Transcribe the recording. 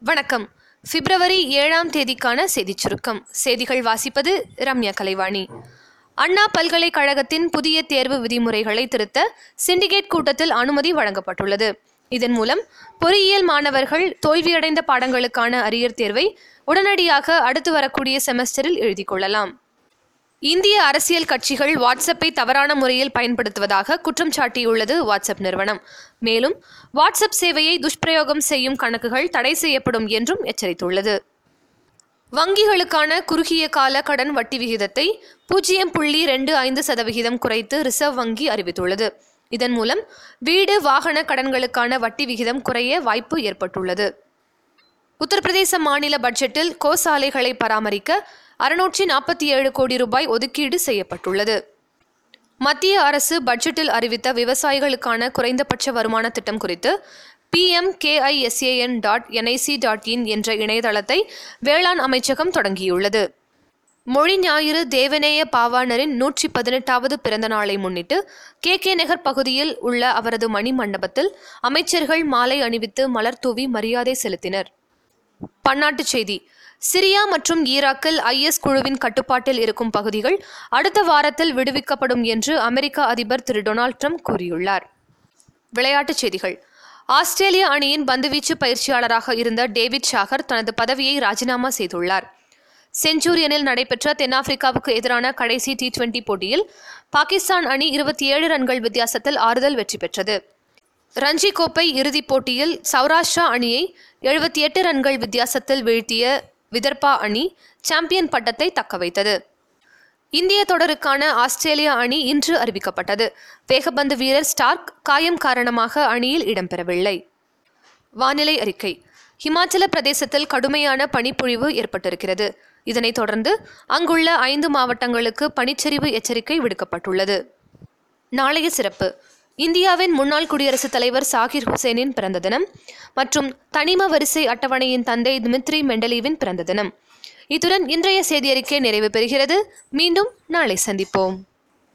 வணக்கம். பிப்ரவரி ஏழாம் தேதிக்கான செய்திச் சுருக்கம். செய்திகள் வாசிப்பது ரம்யா கலைவாணி. அண்ணா பல்கலைக்கழகத்தின் புதிய தேர்வு விதிமுறைகளை திருத்த சிண்டிகேட் கூட்டத்தில் அனுமதி வழங்கப்பட்டுள்ளது. இதன் மூலம் பொறியியல் மாணவர்கள் தோல்வியடைந்த பாடங்களுக்கான அரியர் தேர்வை உடனடியாக அடுத்து வரக்கூடிய செமஸ்டரில் எழுதிக்கொள்ளலாம் கொள்ளலாம். இந்திய அரசியல் கட்சிகள் வாட்ஸ்அப்பை தவறான முறையில் பயன்படுத்துவதாக குற்றம் சாட்டியுள்ளது வாட்ஸ்அப் நிறுவனம். மேலும் வாட்ஸ்அப் சேவையை துஷ்பிரயோகம் செய்யும் கணக்குகள் தடை செய்யப்படும் என்றும் எச்சரித்துள்ளது. வங்கிகளுக்கான குறுகிய கால கடன் வட்டி விகிதத்தை பூஜ்ஜியம் புள்ளி ரெண்டு ஐந்து சதவிகிதம் குறைத்து ரிசர்வ் வங்கி அறிவித்துள்ளது. இதன் மூலம் வீடு வாகன கடன்களுக்கான வட்டி விகிதம் குறைய வாய்ப்பு ஏற்பட்டுள்ளது. உத்தரப்பிரதேச மாநில பட்ஜெட்டில் கோசாலைகளை பராமரிக்க அறுநூற்றி நாற்பத்தி ஏழு கோடி ரூபாய் ஒதுக்கீடு செய்யப்பட்டுள்ளது. மத்திய அரசு பட்ஜெட்டில் அறிவித்த விவசாயிகளுக்கான குறைந்தபட்ச வருமான திட்டம் குறித்து pmkisan dot nic dot in என்ற இணையதளத்தை வேளாண் அமைச்சகம் தொடங்கியுள்ளது. மொழி ஞாயிறு தேவநேய பாவாணரின் நூற்றி பதினெட்டாவது பிறந்த நாளை முன்னிட்டு கே கே நகர் பகுதியில் உள்ள அவரது மணி மண்டபத்தில் அமைச்சர்கள் மாலை அணிவித்து மலர் தூவி மரியாதை செலுத்தினர். பன்னாட்டுச் செய்தி. சிரியா மற்றும் ஈராக்கில் ஐஎஸ் குழுவின் கட்டுப்பாட்டில் இருக்கும் பகுதிகள் அடுத்த வாரத்தில் விடுவிக்கப்படும் என்று அமெரிக்க அதிபர் திரு டொனால்ட் ட்ரம்ப் கூறியுள்ளார். விளையாட்டுச் செய்திகள். ஆஸ்திரேலிய அணியின் பந்துவீச்சு பயிற்சியாளராக இருந்த டேவிட் ஷாகர் தனது பதவியை ராஜினாமா செய்துள்ளார். செஞ்சூரியனில் நடைபெற்ற தென்னாப்பிரிக்காவுக்கு எதிரான கடைசி டி டுவெண்டி போட்டியில் பாகிஸ்தான் அணி இருபத்தி ஏழு ரன்கள் வித்தியாசத்தில் ஆறுதல் வெற்றி பெற்றது. ரஞ்சி கோப்பை இறுதிப் போட்டியில் சௌராஷ்டிரா அணியை எழுபத்தி எட்டு ரன்கள் வித்தியாசத்தில் வீழ்த்திய விதர்பா அணி சாம்பியன் பட்டத்தை தக்கவைத்தது இந்திய தொடருக்கான ஆஸ்திரேலியா அணி இன்று அறிவிக்கப்பட்டது. வேகப்பந்து வீரர் ஸ்டார்க் காயம் காரணமாக அணியில் இடம்பெறவில்லை. வானிலை அறிக்கை. ஹிமாச்சல பிரதேசத்தில் கடுமையான பனிப்பொழிவு ஏற்பட்டிருக்கிறது. இதனைத் தொடர்ந்து அங்குள்ள ஐந்து மாவட்டங்களுக்கு பனிச்சரிவு எச்சரிக்கை விடுக்கப்பட்டுள்ளது. நாளைய சிறப்பு. இந்தியாவின் முன்னாள் குடியரசுத் தலைவர் சாகிர் ஹுசேனின் பிறந்த தினம் மற்றும் தனிம வரிசை அட்டவணையின் தந்தை திமித்ரி மெண்டலீவின் பிறந்த தினம். இத்துடன் இன்றைய செய்தியறிக்கை நிறைவு பெறுகிறது. மீண்டும் நாளை சந்திப்போம்.